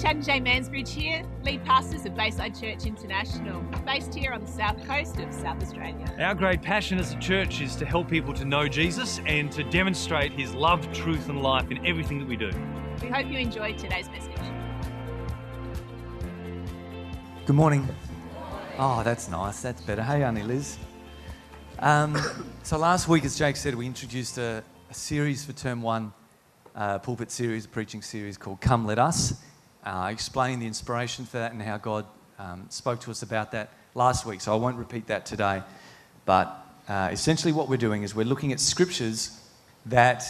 Chad and Jay Mansbridge here, lead pastors of Bayside Church International, based here on the south coast of South Australia. Our great passion as a church is to help people to know Jesus and to demonstrate his love, truth, and life in everything that we do. We hope you enjoyed today's message. Good morning. Oh, that's nice. That's better. Hey, Auntie Liz. Um, so last week, as Jake said, we introduced a, a series for term one, uh, pulpit series, a preaching series called Come Let Us. Uh, I explained the inspiration for that and how God um, spoke to us about that last week, so I won't repeat that today. But uh, essentially, what we're doing is we're looking at scriptures that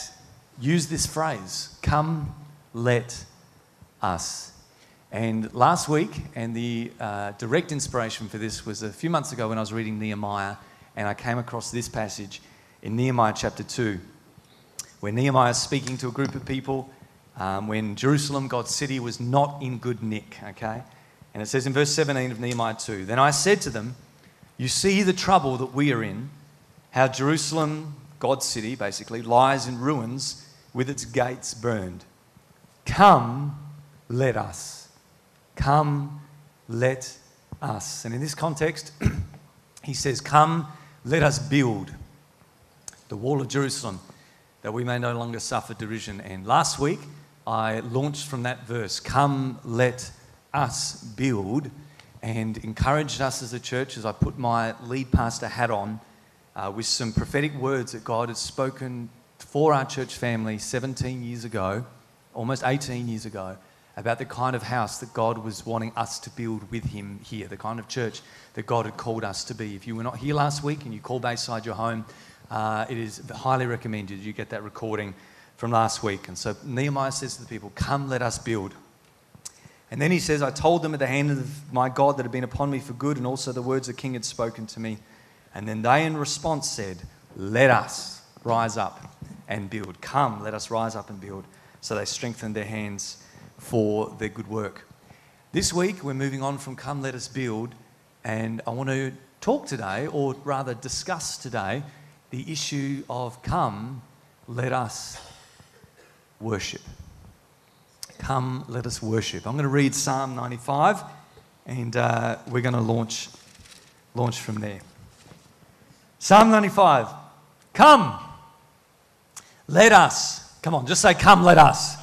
use this phrase, Come Let Us. And last week, and the uh, direct inspiration for this was a few months ago when I was reading Nehemiah, and I came across this passage in Nehemiah chapter 2, where Nehemiah is speaking to a group of people um, when Jerusalem, God's city, was not in good nick, okay? And it says in verse 17 of Nehemiah 2 Then I said to them, You see the trouble that we are in, how Jerusalem, God's city, basically, lies in ruins with its gates burned. Come, let us. Come, let us. And in this context, he says, Come, let us build the wall of Jerusalem that we may no longer suffer derision. And last week, I launched from that verse, Come, let us build, and encouraged us as a church as I put my lead pastor hat on uh, with some prophetic words that God had spoken for our church family 17 years ago, almost 18 years ago about the kind of house that God was wanting us to build with Him here, the kind of church that God had called us to be. If you were not here last week and you call Bayside your home, uh, it is highly recommended you get that recording from last week. And so Nehemiah says to the people, Come, let us build. And then he says, I told them at the hand of my God that had been upon me for good, and also the words the king had spoken to me. And then they in response said, Let us rise up and build. Come, let us rise up and build. So they strengthened their hands for their good work. This week, we're moving on from Come Let Us Build, and I want to talk today, or rather discuss today, the issue of Come Let Us Worship. Come Let Us Worship. I'm going to read Psalm 95, and uh, we're going to launch, launch from there. Psalm 95. Come, let us. Come on, just say, Come, let us.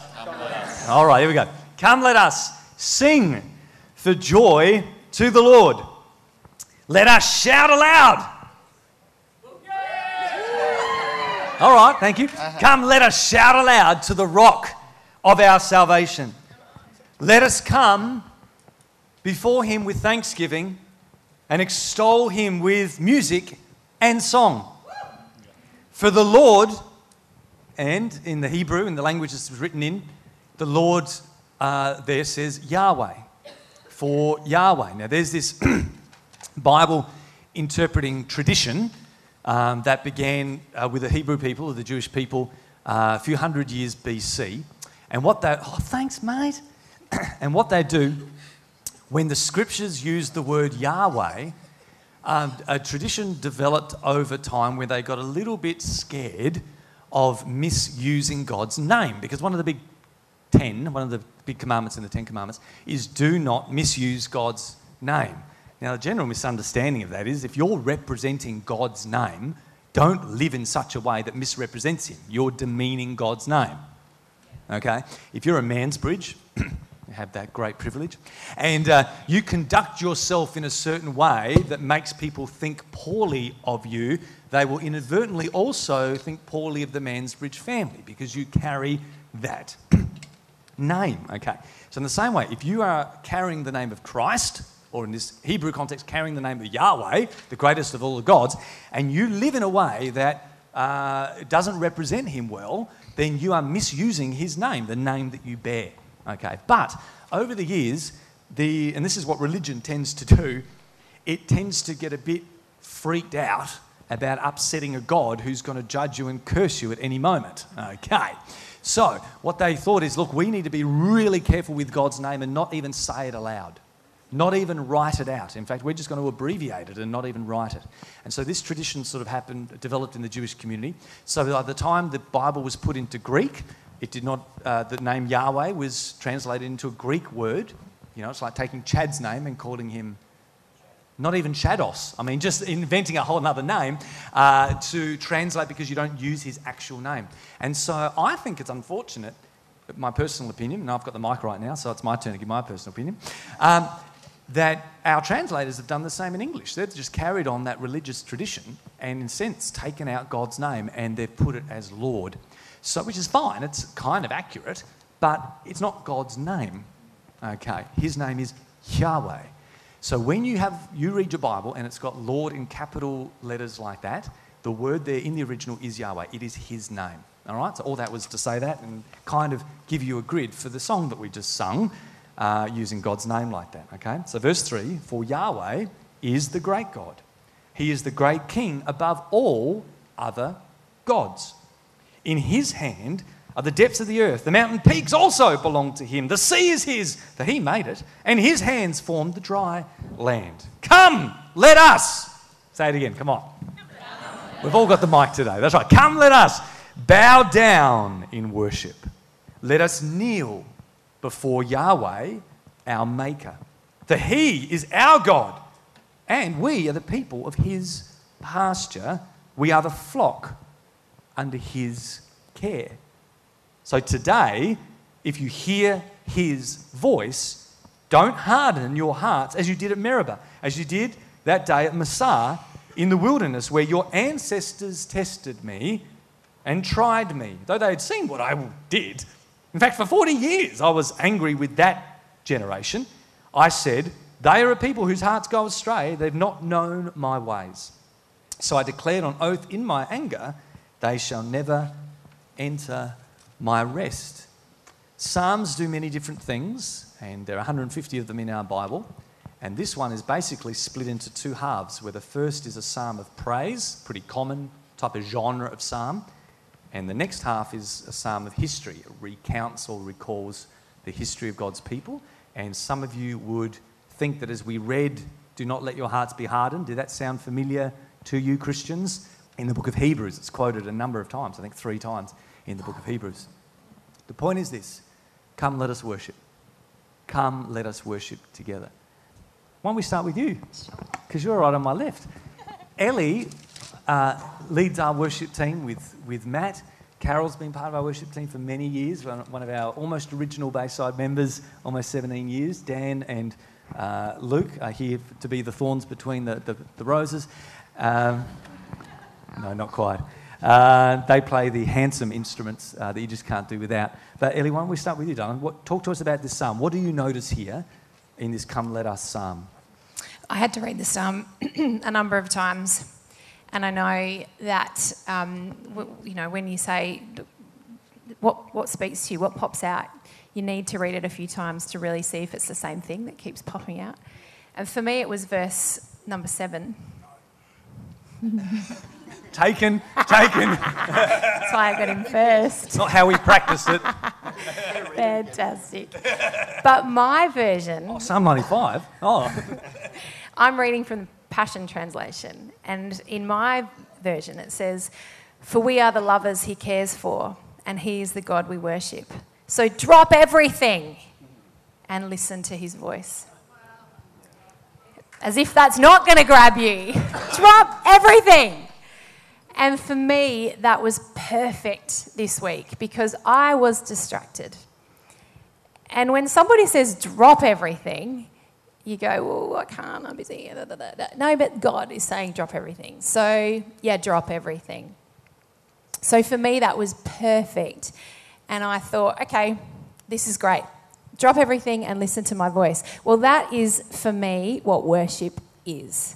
All right, here we go. Come, let us sing for joy to the Lord. Let us shout aloud. All right, thank you. Come, let us shout aloud to the rock of our salvation. Let us come before him with thanksgiving and extol him with music and song. For the Lord, and in the Hebrew, in the language this was written in, the Lord uh, there says Yahweh, for Yahweh. Now, there's this Bible interpreting tradition um, that began uh, with the Hebrew people, the Jewish people, uh, a few hundred years BC. And what they, oh, thanks, mate. and what they do, when the scriptures use the word Yahweh, um, a tradition developed over time where they got a little bit scared of misusing God's name. Because one of the big 10, one of the big commandments in the Ten Commandments, is do not misuse God's name. Now, the general misunderstanding of that is if you're representing God's name, don't live in such a way that misrepresents Him. You're demeaning God's name. Okay? If you're a Mansbridge, you have that great privilege, and uh, you conduct yourself in a certain way that makes people think poorly of you, they will inadvertently also think poorly of the Mansbridge family because you carry that name. Okay. So, in the same way, if you are carrying the name of Christ, or in this Hebrew context, carrying the name of Yahweh, the greatest of all the gods, and you live in a way that uh, doesn't represent him well, then you are misusing his name, the name that you bear. Okay. But over the years, the, and this is what religion tends to do, it tends to get a bit freaked out about upsetting a God who's going to judge you and curse you at any moment. Okay. So, what they thought is look, we need to be really careful with God's name and not even say it aloud, not even write it out. In fact, we're just going to abbreviate it and not even write it. And so, this tradition sort of happened, developed in the Jewish community. So, by the time the Bible was put into Greek, It did not, uh, the name Yahweh was translated into a Greek word. You know, it's like taking Chad's name and calling him not even Chados. I mean, just inventing a whole other name uh, to translate because you don't use his actual name. And so I think it's unfortunate, my personal opinion, and I've got the mic right now, so it's my turn to give my personal opinion, um, that our translators have done the same in English. They've just carried on that religious tradition and, in a sense, taken out God's name and they've put it as Lord. So, which is fine, it's kind of accurate, but it's not God's name. Okay, his name is Yahweh. So when you have you read your Bible and it's got Lord in capital letters like that, the word there in the original is Yahweh. It is His name. All right. So all that was to say that and kind of give you a grid for the song that we just sung, uh, using God's name like that. Okay. So verse three: For Yahweh is the great God. He is the great King above all other gods. In His hand are the depths of the earth. The mountain peaks also belong to him. The sea is his, for he made it, and his hands formed the dry land. Come, let us. Say it again, come on. We've all got the mic today. That's right. Come, let us bow down in worship. Let us kneel before Yahweh, our Maker. For he is our God, and we are the people of his pasture. We are the flock under his care. So today, if you hear his voice, don't harden your hearts as you did at Meribah, as you did that day at Massah in the wilderness, where your ancestors tested me and tried me, though they had seen what I did. In fact, for 40 years, I was angry with that generation. I said, They are a people whose hearts go astray. They've not known my ways. So I declared on oath in my anger, They shall never enter my rest. Psalms do many different things, and there are 150 of them in our Bible. And this one is basically split into two halves, where the first is a psalm of praise, pretty common type of genre of psalm. And the next half is a psalm of history. It recounts or recalls the history of God's people. And some of you would think that as we read, Do not let your hearts be hardened, did that sound familiar to you, Christians? In the book of Hebrews, it's quoted a number of times, I think three times in the book of Hebrews. The point is this come, let us worship. Come, let us worship together. Why don't we start with you? Because you're right on my left. Ellie uh, leads our worship team with, with Matt. Carol's been part of our worship team for many years, one of our almost original Bayside members, almost 17 years. Dan and uh, Luke are here to be the thorns between the, the, the roses. Um, no, not quite. Uh, they play the handsome instruments uh, that you just can't do without. But Ellie, why don't we start with you, darling? What, talk to us about this psalm. What do you notice here in this Come Let Us psalm? I had to read this psalm a number of times. And I know that, um, you know, when you say what, what speaks to you, what pops out, you need to read it a few times to really see if it's the same thing that keeps popping out. And for me, it was verse number seven. Taken, taken. That's why I got him first. It's not how we practiced it. Fantastic. But my version. Oh, Psalm 95. Oh. I'm reading from the Passion Translation. And in my version, it says, For we are the lovers he cares for, and he is the God we worship. So drop everything and listen to his voice. As if that's not going to grab you. drop everything and for me, that was perfect this week because I was distracted. And when somebody says drop everything, you go, well, I can't, I'm busy. No, but God is saying drop everything. So, yeah, drop everything. So for me, that was perfect. And I thought, okay, this is great. Drop everything and listen to my voice. Well, that is for me what worship is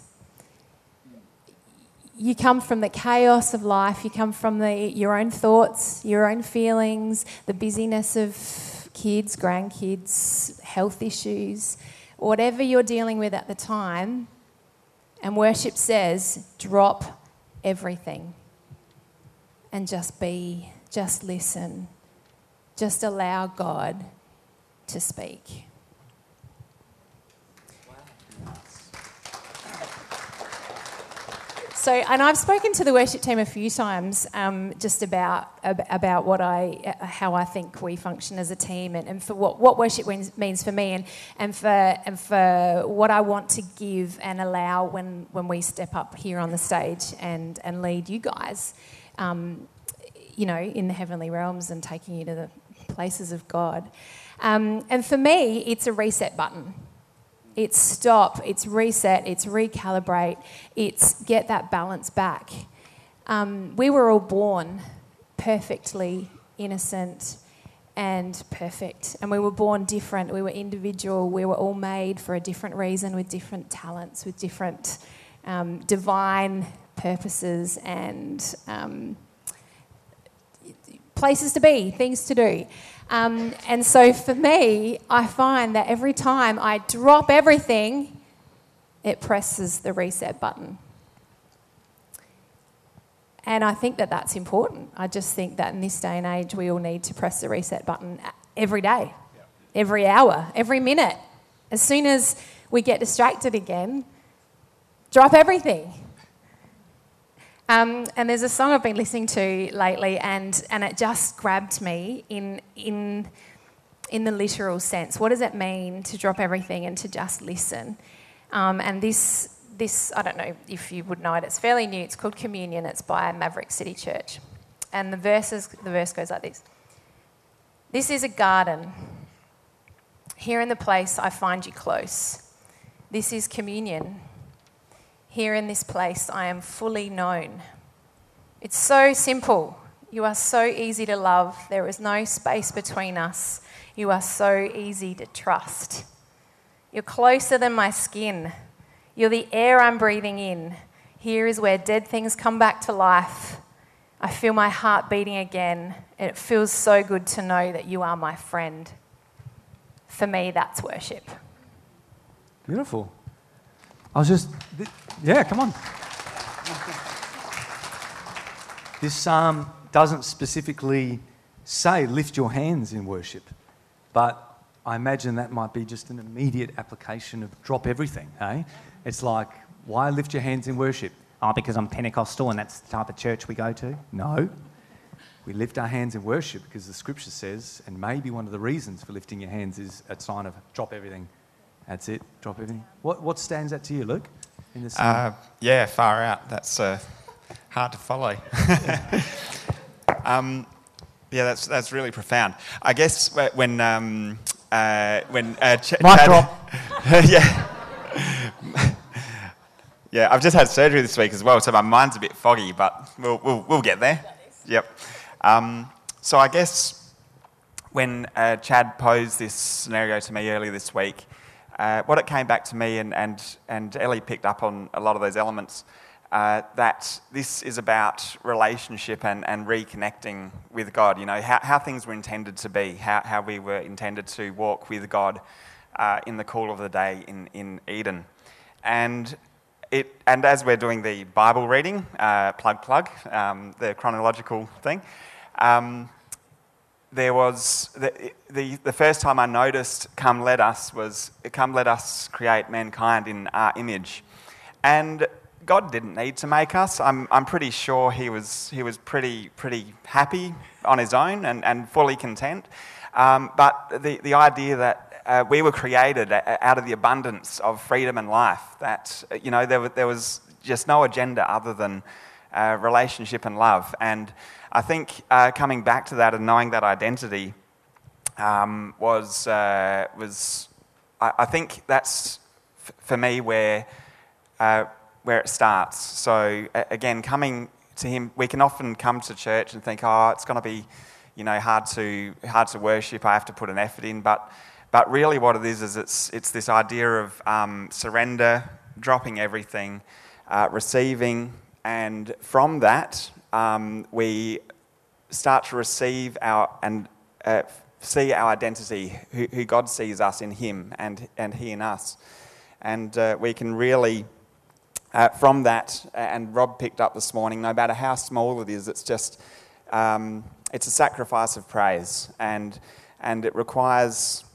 you come from the chaos of life, you come from the, your own thoughts, your own feelings, the busyness of kids, grandkids, health issues, whatever you're dealing with at the time. And worship says, drop everything and just be, just listen, just allow God to speak. So, and I've spoken to the worship team a few times um, just about about what I, how I think we function as a team, and, and for what, what worship means for me, and, and for and for what I want to give and allow when when we step up here on the stage and and lead you guys, um, you know, in the heavenly realms and taking you to the places of God. Um, and for me, it's a reset button. It's stop, it's reset, it's recalibrate, it's get that balance back. Um, we were all born perfectly innocent and perfect. And we were born different. We were individual. We were all made for a different reason with different talents, with different um, divine purposes and um, places to be, things to do. Um, and so for me, I find that every time I drop everything, it presses the reset button. And I think that that's important. I just think that in this day and age, we all need to press the reset button every day, every hour, every minute. As soon as we get distracted again, drop everything um, and there's a song I've been listening to lately, and, and it just grabbed me in, in, in the literal sense. What does it mean to drop everything and to just listen? Um, and this, this, I don't know if you would know it, it's fairly new. It's called Communion. It's by Maverick City Church. And the, verses, the verse goes like this This is a garden. Here in the place I find you close. This is communion. Here in this place, I am fully known. It's so simple. You are so easy to love. There is no space between us. You are so easy to trust. You're closer than my skin. You're the air I'm breathing in. Here is where dead things come back to life. I feel my heart beating again. And it feels so good to know that you are my friend. For me, that's worship. Beautiful. I was just, yeah, come on. This psalm doesn't specifically say lift your hands in worship, but I imagine that might be just an immediate application of drop everything, hey? It's like, why lift your hands in worship? Oh, because I'm Pentecostal and that's the type of church we go to? No. We lift our hands in worship because the scripture says, and maybe one of the reasons for lifting your hands is a sign of drop everything that's it. Drop everything. What, what stands out to you, Luke? In the uh, yeah, far out. That's uh, hard to follow. um, yeah, that's that's really profound. I guess when um, uh, when uh, Ch- Chad, yeah. yeah, I've just had surgery this week as well, so my mind's a bit foggy, but we'll, we'll, we'll get there. Yep. Um, so I guess when uh, Chad posed this scenario to me earlier this week, uh, what it came back to me, and, and, and Ellie picked up on a lot of those elements, uh, that this is about relationship and, and reconnecting with God. You know, how, how things were intended to be, how, how we were intended to walk with God uh, in the cool of the day in, in Eden. And, it, and as we're doing the Bible reading, uh, plug, plug, um, the chronological thing, um, there was the, the, the, first time I noticed come let us was come let us create mankind in our image. And God didn't need to make us. I'm, I'm pretty sure he was, he was pretty, pretty happy on his own and, and fully content. Um, but the, the idea that uh, we were created out of the abundance of freedom and life, that, you know, there, there was just no agenda other than uh, relationship and love. And I think uh, coming back to that and knowing that identity um, was, uh, was I, I, think that's f- for me where, uh, where it starts. So, again, coming to Him, we can often come to church and think, oh, it's going to be you know, hard to, hard to worship, I have to put an effort in. But, but really, what it is, is it's, it's this idea of um, surrender, dropping everything, uh, receiving, and from that, um, we start to receive our and uh, see our identity, who, who, God sees us in Him and, and He in us. And uh, we can really, uh, from that, and Rob picked up this morning, no matter how small it is, it's just, um, it's a sacrifice of praise. And, and it requires,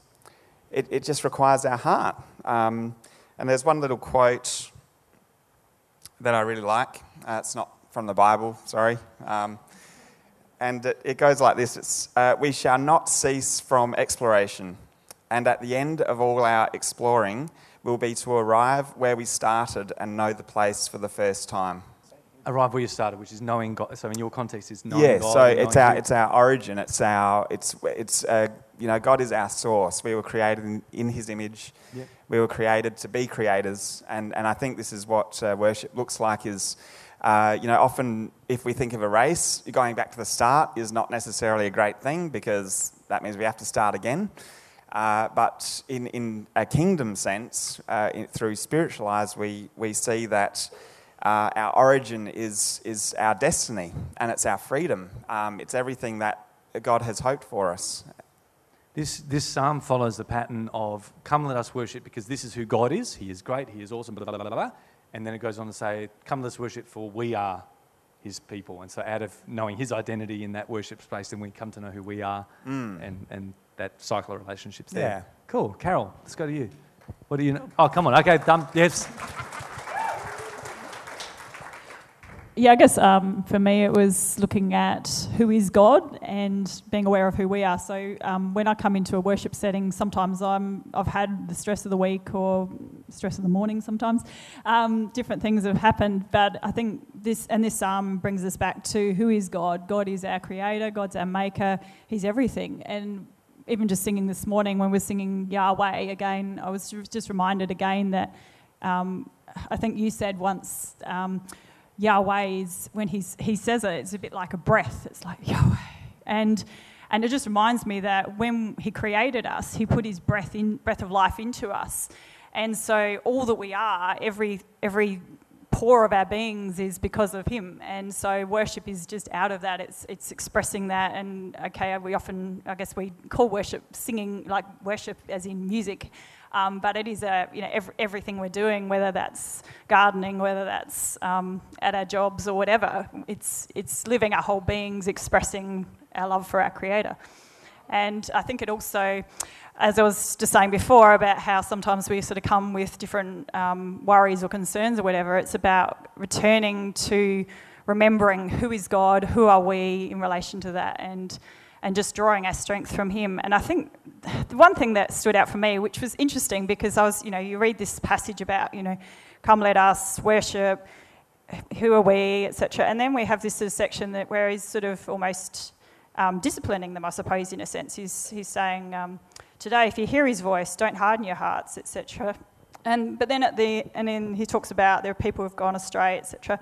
it, it just requires our heart. Um, and there's one little quote that I really like. Uh, it's not from the Bible, sorry. Um, and it, it, goes like this it's, uh, We shall not cease from exploration, and at the end of all our exploring will be to arrive where we started and know the place for the first time. Arrive where you started, which is knowing God. So in your context, it's knowing yeah, God. so it's our, it's our origin. It's our, it's, it's uh, you know, God is our source. We were created in, in His image. Yep. We were created to be creators. And, and I think this is what uh, worship looks like is, uh, you know, often if we think of a race, going back to the start is not necessarily a great thing because that means we have to start again. Uh, but in, in a kingdom sense, uh, in, through spiritual eyes, we, we see that uh, our origin is, is our destiny and it's our freedom. Um, it's everything that God has hoped for us. This, this psalm follows the pattern of come let us worship because this is who God is. He is great, He is awesome, blah, blah, blah, blah. And then it goes on to say, come let us worship for we are His people. And so out of knowing His identity in that worship space, then we come to know who we are mm. and, and that cycle of relationships there. Yeah. Cool. Carol, let's go to you. What do you know? Oh, come on. Okay, done. Yes. Yeah, I guess um, for me it was looking at who is God and being aware of who we are. So um, when I come into a worship setting, sometimes I'm I've had the stress of the week or stress of the morning. Sometimes um, different things have happened, but I think this and this psalm brings us back to who is God. God is our Creator. God's our Maker. He's everything. And even just singing this morning when we're singing Yahweh again, I was just reminded again that um, I think you said once um, Yahweh's, when he's, he says it, it's a bit like a breath. It's like Yahweh. And, and it just reminds me that when he created us, he put his breath, in, breath of life into us. And so all that we are, every, every pore of our beings is because of him. And so worship is just out of that. It's, it's expressing that. And okay, we often, I guess we call worship singing, like worship as in music. Um, but it is a, you know, every, everything we're doing, whether that's gardening, whether that's um, at our jobs or whatever, it's, it's living our whole beings, expressing our love for our Creator. And I think it also, as I was just saying before, about how sometimes we sort of come with different um, worries or concerns or whatever, it's about returning to remembering who is God, who are we in relation to that, and and just drawing our strength from Him. And I think the one thing that stood out for me, which was interesting because I was, you know, you read this passage about, you know, come let us worship, who are we, etc. And then we have this sort of section that where he's sort of almost um, disciplining them, I suppose, in a sense. He's, he's saying, um, today, if you hear his voice, don't harden your hearts, etc. And but then at the and then he talks about there are people who've gone astray, etc.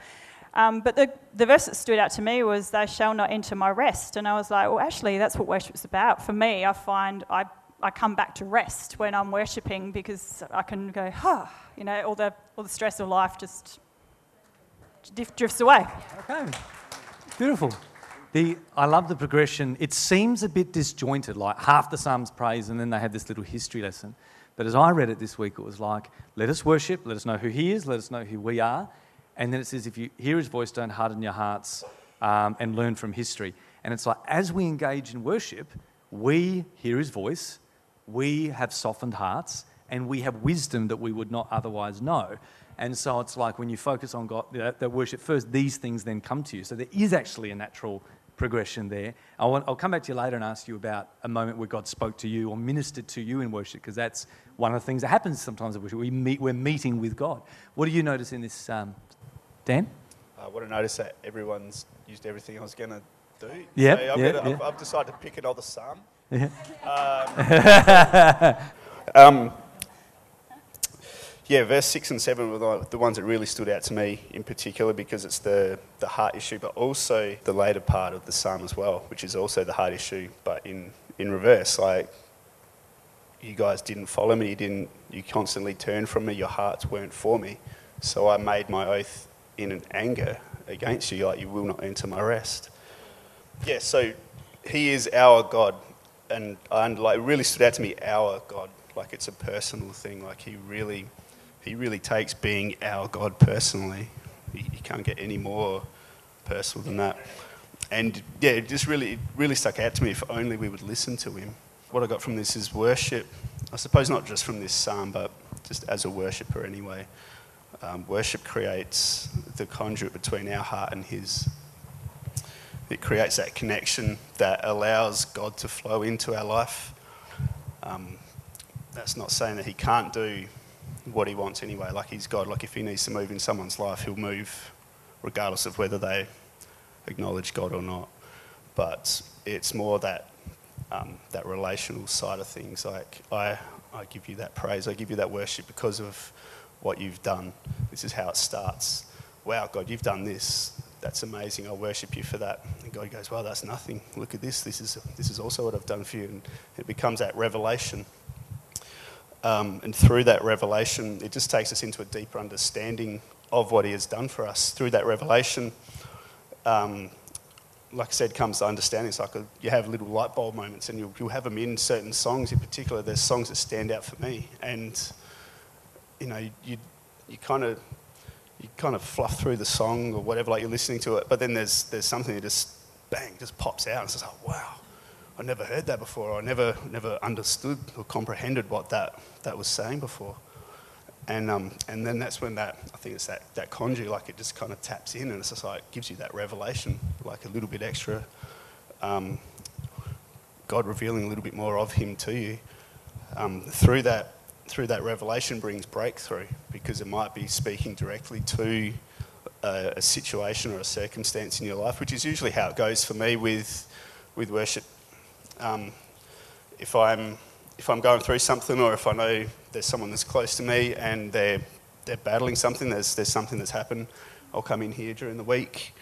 Um, but the, the verse that stood out to me was, They shall not enter my rest. And I was like, Well, actually, that's what worship's about. For me, I find I, I come back to rest when I'm worshipping because I can go, Huh, you know, all the, all the stress of life just drifts away. Okay, beautiful. The, I love the progression. It seems a bit disjointed, like half the Psalms praise, and then they have this little history lesson. But as I read it this week, it was like, let us worship, let us know who He is, let us know who we are, and then it says, if you hear his voice, don't harden your hearts um, and learn from history. And it's like, as we engage in worship, we hear his voice, we have softened hearts, and we have wisdom that we would not otherwise know. And so it's like when you focus on God, that, that worship first, these things then come to you. So there is actually a natural progression there. I want, I'll come back to you later and ask you about a moment where God spoke to you or ministered to you in worship, because that's one of the things that happens sometimes in worship. We meet, we're meeting with God. What do you notice in this um, Dan? I want to notice that everyone's used everything I was going to do. Yep, so I've, yep, I've, yep. I've, decided to pick another psalm. Yeah. Um, um, yeah, verse 6 and 7 were the, the ones that really stood out to me in particular because it's the, the heart issue, but also the later part of the psalm as well, which is also the heart issue, but in, in reverse. Like, you guys didn't follow me, you, didn't, you constantly turned from me, your hearts weren't for me. So I made my oath in an anger against you, like you will not enter my rest. Yeah, so he is our God, and and like it really stood out to me, our God, like it's a personal thing. Like he really, he really takes being our God personally. You, can't get any more personal than that. And yeah, it just really, it really stuck out to me. If only we would listen to him. What I got from this is worship. I suppose not just from this psalm, but just as a worshipper anyway Um, worship creates the conduit between our heart and His. It creates that connection that allows God to flow into our life. Um, that's not saying that He can't do what He wants anyway. Like He's God. Like if He needs to move in someone's life, He'll move regardless of whether they acknowledge God or not. But it's more that um, that relational side of things. Like I, I give you that praise. I give you that worship because of what you've done. This is how it starts. Wow, God, you've done this. That's amazing. I worship you for that. And God goes, Well, that's nothing. Look at this. This is, this is also what I've done for you. And it becomes that revelation. Um, and through that revelation, it just takes us into a deeper understanding of what He has done for us. Through that revelation, um, like I said, comes the understanding. It's like a, you have little light bulb moments, and you'll, you'll have them in certain songs. In particular, there's songs that stand out for me, and you know, you you kind of you kind of fluff through the song or whatever, like you're listening to it, but then there's there's something that just bang just pops out, and it's just like, wow, I never heard that before. I never never understood or comprehended what that that was saying before. And, um, and then that's when that, I think it's that, that conjure, like it just kind of taps in and it's just like, gives you that revelation, like a little bit extra, um, God revealing a little bit more of Him to you. Um, through, that, through that revelation brings breakthrough because it might be speaking directly to a, a situation or a circumstance in your life, which is usually how it goes for me with, with worship. Um, if I'm if I'm going through something or if I know there's someone that's close to me and they're, they're battling something, there's, there's something that's happened, I'll come in here during the week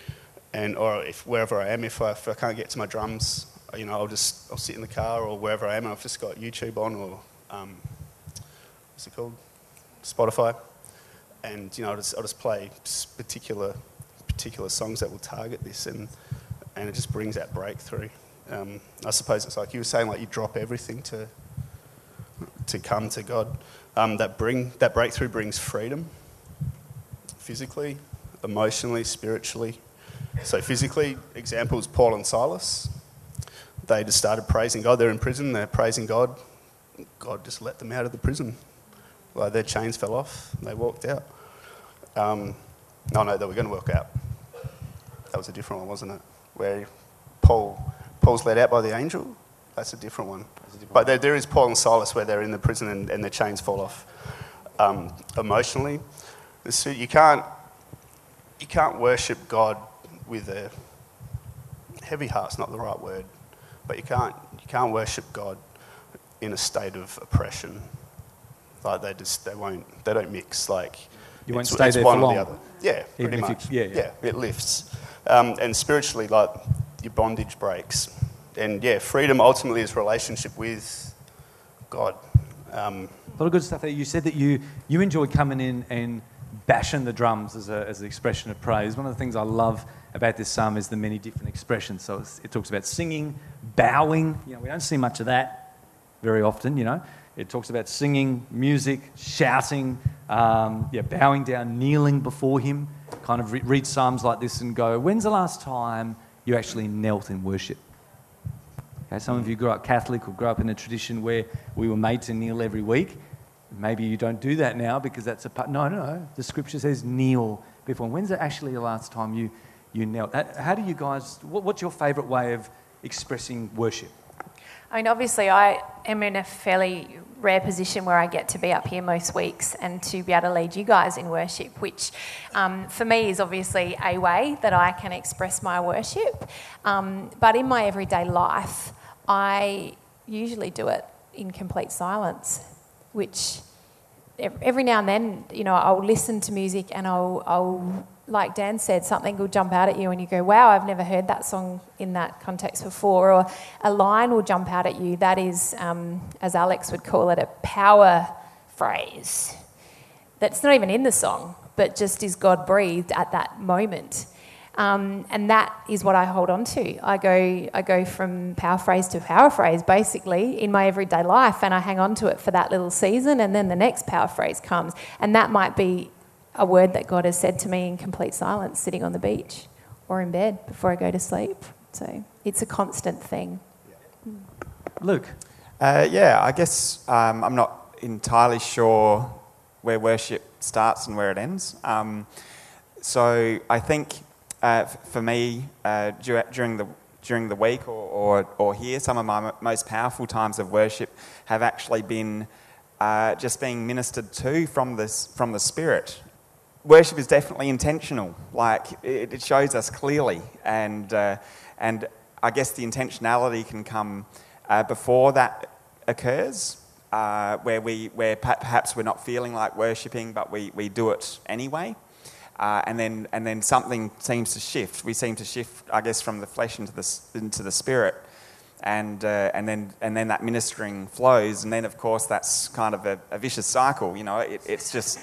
and or if wherever I am, if I, if I can't get to my drums, you know, I'll just I'll sit in the car or wherever I am. I've just got YouTube on or um, what's it called, Spotify, and you know I'll just, I'll just play particular particular songs that will target this, and and it just brings that breakthrough. Um, I suppose it's like you were saying, like you drop everything to to come to God. Um, that, bring, that breakthrough brings freedom physically, emotionally, spiritually. So, physically, examples Paul and Silas. They just started praising God. They're in prison, they're praising God. God just let them out of the prison. Like their chains fell off, they walked out. Um, no, no, they were going to walk out. That was a different one, wasn't it? Where Paul, Paul's led out by the angel. That's a different one. But there, there is Paul and Silas where they're in the prison and, and their chains fall off. Um, emotionally, you can't, you can't worship God with a heavy heart's not the right word, but you can't, you can't worship God in a state of oppression. Like they just they won't they don't mix like you won't stay there one for long. The other. Yeah, pretty much. You, yeah, yeah, yeah, it lifts. Um, and spiritually, like your bondage breaks and yeah, freedom ultimately is relationship with God. Um, a lot of good stuff there. You said that you, you enjoy coming in and bashing the drums as, a, as an expression of praise. One of the things I love about this psalm is the many different expressions. So it talks about singing, bowing. You know, we don't see much of that very often, you know. It talks about singing, music, shouting, um, yeah, bowing down, kneeling before Him. Kind of re- read psalms like this and go, when's the last time you actually knelt in worship? Okay, some of you grew up Catholic or grew up in a tradition where we were made to kneel every week. Maybe you don't do that now because that's a part. No, no, no. The scripture says kneel before. When's actually the last time you, you knelt? How do you guys, what's your favourite way of expressing worship? I mean, obviously, I am in a fairly rare position where I get to be up here most weeks and to be able to lead you guys in worship, which um, for me is obviously a way that I can express my worship. Um, but in my everyday life, I usually do it in complete silence, which every now and then, you know, I'll listen to music and I'll, I'll, like Dan said, something will jump out at you and you go, wow, I've never heard that song in that context before. Or a line will jump out at you that is, um, as Alex would call it, a power phrase that's not even in the song, but just is God breathed at that moment. Um, and that is what I hold on to. I go, I go from power phrase to power phrase basically in my everyday life, and I hang on to it for that little season, and then the next power phrase comes. And that might be a word that God has said to me in complete silence, sitting on the beach or in bed before I go to sleep. So it's a constant thing. Luke? Uh, yeah, I guess um, I'm not entirely sure where worship starts and where it ends. Um, so I think uh, for me, uh, during the during the week or, or, or, here, some of my most powerful times of worship have actually been uh, just being ministered to from, this, from the Spirit. Worship is definitely intentional, like it, it shows us clearly, and, uh, and I guess the intentionality can come uh, before that occurs, uh, where, we, where perhaps we're not feeling like worshipping, but we, we do it anyway. Uh, and then and then something seems to shift. We seem to shift, I guess, from the flesh into the into the spirit, and uh, and then and then that ministering flows, and then of course that's kind of a, a vicious cycle. You know, it, it's just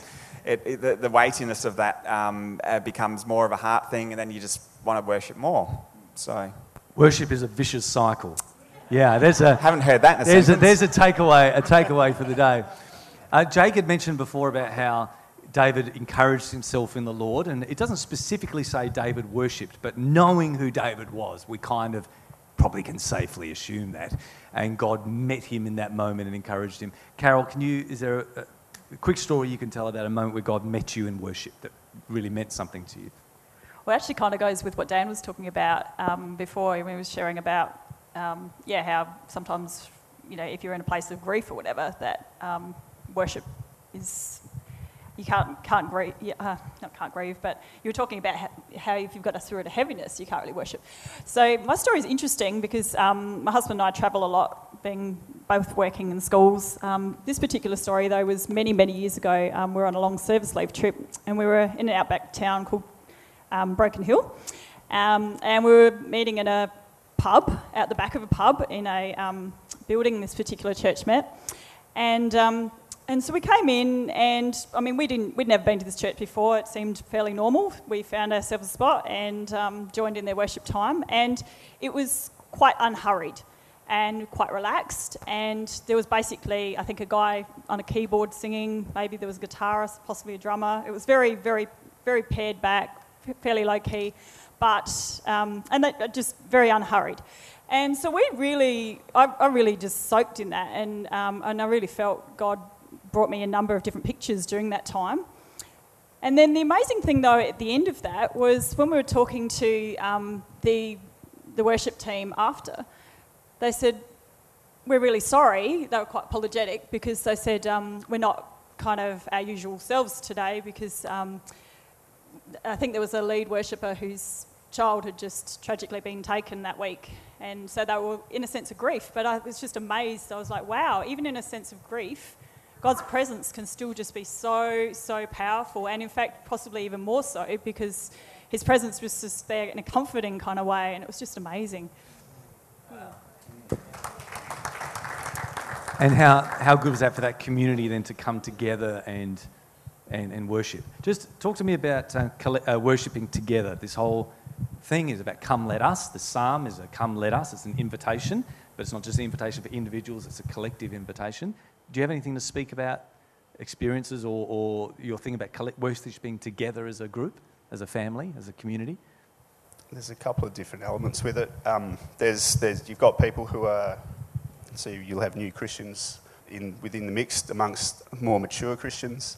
it, it, the, the, weightiness of that um, uh, becomes more of a heart thing, and then you just want to worship more. So worship is a vicious cycle. Yeah, there's a haven't heard that. there's a, there's a takeaway a takeaway for the day. Uh, Jake had mentioned before about how David encouraged himself in the Lord, and it doesn't specifically say David worshipped, but knowing who David was, we kind of probably can safely assume that. And God met him in that moment and encouraged him. Carol, can you, is there a, a quick story you can tell about a moment where God met you in worship that really meant something to you? Well, actually kind of goes with what Dan was talking about um, before when he was sharing about, um, yeah, how sometimes, you know, if you're in a place of grief or whatever, that um, worship is you can't, can't grieve, uh, not can't grieve, but you were talking about how, if you've got a spirit of heaviness, you can't really worship. So my story is interesting because um, my husband and I travel a lot, being both working in schools. Um, this particular story, though, was many, many years ago. Um, we were on a long service leave trip, and we were in an outback town called um, Broken Hill, um, and we were meeting in a pub, out the back of a pub in a um, building this particular church met, and and so we came in, and I mean, we didn't, we'd never been to this church before. It seemed fairly normal. We found ourselves a spot and um, joined in their worship time, and it was quite unhurried and quite relaxed. And there was basically, I think, a guy on a keyboard singing. Maybe there was a guitarist, possibly a drummer. It was very, very, very pared back, fairly low key, but um, and that, just very unhurried. And so we really, I, I really just soaked in that, and um, and I really felt God brought me a number of different pictures during that time. And then the amazing thing, though, at the end of that was when we were talking to um, the, the worship team after, they said, We're really sorry. They were quite apologetic because they said, um, We're not kind of our usual selves today because um, I think there was a lead worshipper whose child had just tragically been taken that week. And so they were in a sense of grief. But I was just amazed. I was like, wow, even in a sense of grief, God's presence can still just be so, so powerful, and in fact, possibly even more so because His presence was just there in a comforting kind of way, and it was just amazing. And how, how good was that for that community then to come together and, and, and worship? Just talk to me about uh, uh, worshipping together. This whole thing is about come let us. The psalm is a come let us. It's an invitation, but it's not just an invitation for individuals, it's a collective invitation. Do you have anything to speak about experiences or, or your thing about Worcester being together as a group, as a family, as a community? There's a couple of different elements with it. Um, there's, there's, you've got people who are, so you'll have new Christians in, within the mix amongst more mature Christians.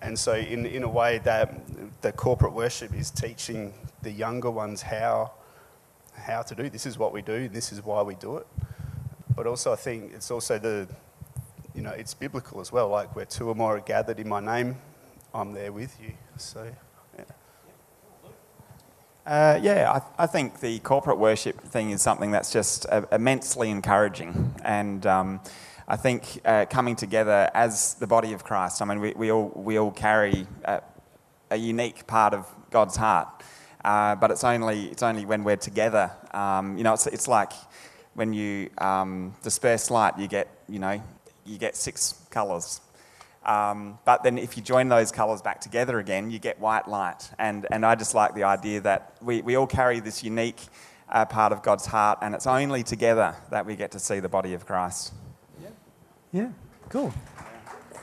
And so, in, in a way, that the corporate worship is teaching the younger ones how, how to do. This is what we do. This is why we do it. But also, I think it's also the you know, it's biblical as well. Like where two or more are gathered in my name, I'm there with you. So. Uh, yeah, I, I, think the corporate worship thing is something that's just uh, immensely encouraging. And um, I think uh, coming together as the body of Christ, I mean, we, we, all, we all carry a, a unique part of God's heart. Uh, but it's only, it's only when we're together. Um, you know, it's, it's like when you um, disperse light, you get, you know, you get six colours. Um, but then if you join those colours back together again, you get white light. And, and I just like the idea that we, we all carry this unique uh, part of God's heart, and it's only together that we get to see the body of Christ. Yeah, yeah. cool.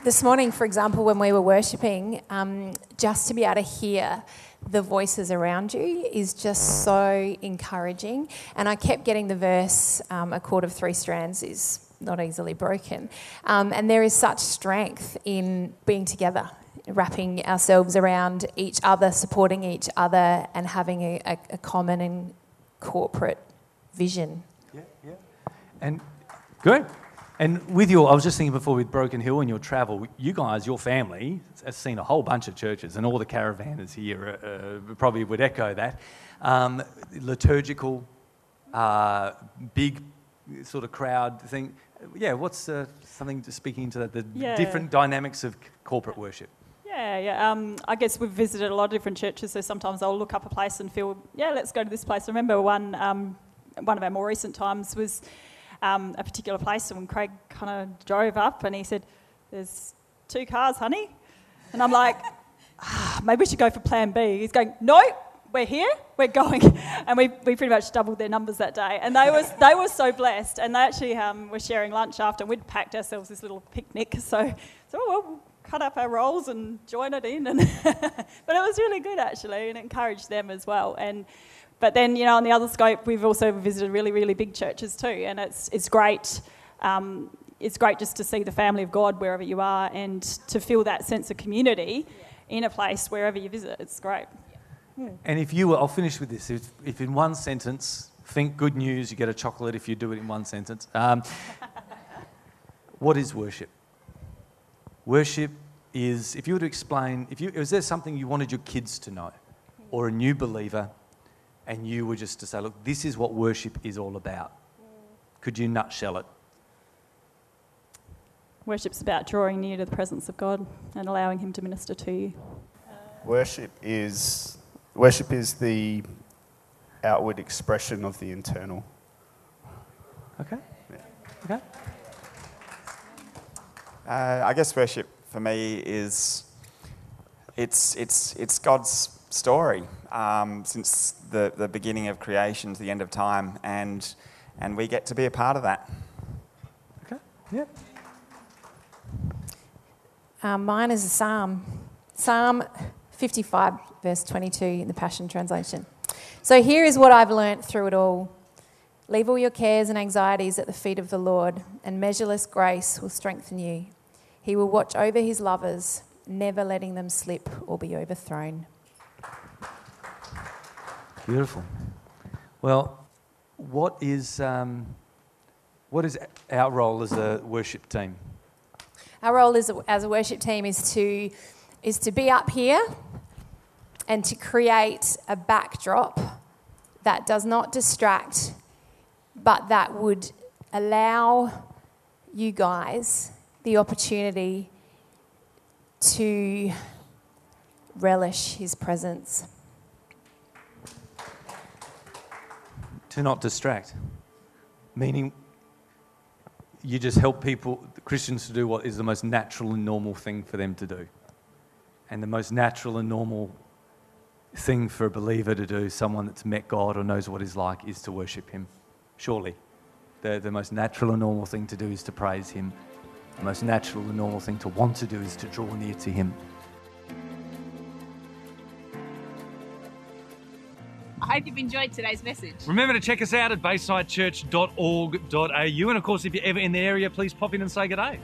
This morning, for example, when we were worshipping, um, just to be able to hear the voices around you is just so encouraging. And I kept getting the verse, um, a cord of three strands is not easily broken. Um, and there is such strength in being together, wrapping ourselves around each other, supporting each other, and having a, a, a common and corporate vision. Yeah, yeah. And good. And with your, I was just thinking before with Broken Hill and your travel, you guys, your family, has seen a whole bunch of churches, and all the caravanners here uh, uh, probably would echo that. Um, liturgical, uh, big sort of crowd thing. Yeah, what's uh, something to speaking into that? The Yeah. different dynamics of corporate worship. Yeah, yeah. Um, I guess we've visited a lot of different churches, so sometimes I'll look up a place and feel, yeah, let's go to this place. I remember one, um, one of our more recent times was um, a particular place, and when Craig kind of drove up and he said, "There's two cars, honey," and I'm like, ah, maybe we should go for Plan B. He's going, no. We're here, we're going, and we, we pretty much doubled their numbers that day. And they was they were so blessed, and they actually um, were sharing lunch after. and We'd packed ourselves this little picnic, so so well, we'll cut up our rolls and join it in. And but it was really good actually, and it encouraged them as well. And but then you know on the other scope, we've also visited really really big churches too, and it's it's great. Um, it's great just to see the family of God wherever you are, and to feel that sense of community in a place wherever you visit. It's great. And if you were, I'll finish with this. If, if in one sentence, think good news, you get a chocolate if you do it in one sentence. Um, what is worship? Worship is, if you were to explain, if you, is there something you wanted your kids to know, or a new believer, and you were just to say, look, this is what worship is all about? Could you nutshell it? Worship's about drawing near to the presence of God and allowing Him to minister to you. Worship is worship is the outward expression of the internal. Okay? Okay? Uh, I guess worship for me is it's, it's, it's God's story um, since the, the beginning of creation to the end of time, and, and we get to be a part of that. Okay? Yep. Um, mine is a psalm, Psalm 55, verse 22 in the Passion Translation. So here is what I've learnt through it all. Leave all your cares and anxieties at the feet of the Lord, and measureless grace will strengthen you. He will watch over his lovers, never letting them slip or be overthrown. Beautiful. Well, what is, um, what is our role as a worship team? Our role as a, as a worship team is to, is to be up here and to create a backdrop that does not distract, but that would allow you guys the opportunity to relish his presence. To not distract. Meaning, you just help people, Christians, to do what is the most natural and normal thing for them to do. And the most natural and normal thing for a believer to do, someone that's met God or knows what He's like, is to worship Him. Surely. The, the most natural and normal thing to do is to praise Him. The most natural and normal thing to want to do is to draw near to Him. I hope you've enjoyed today's message. Remember to check us out at baysidechurch.org.au. And of course, if you're ever in the area, please pop in and say good day.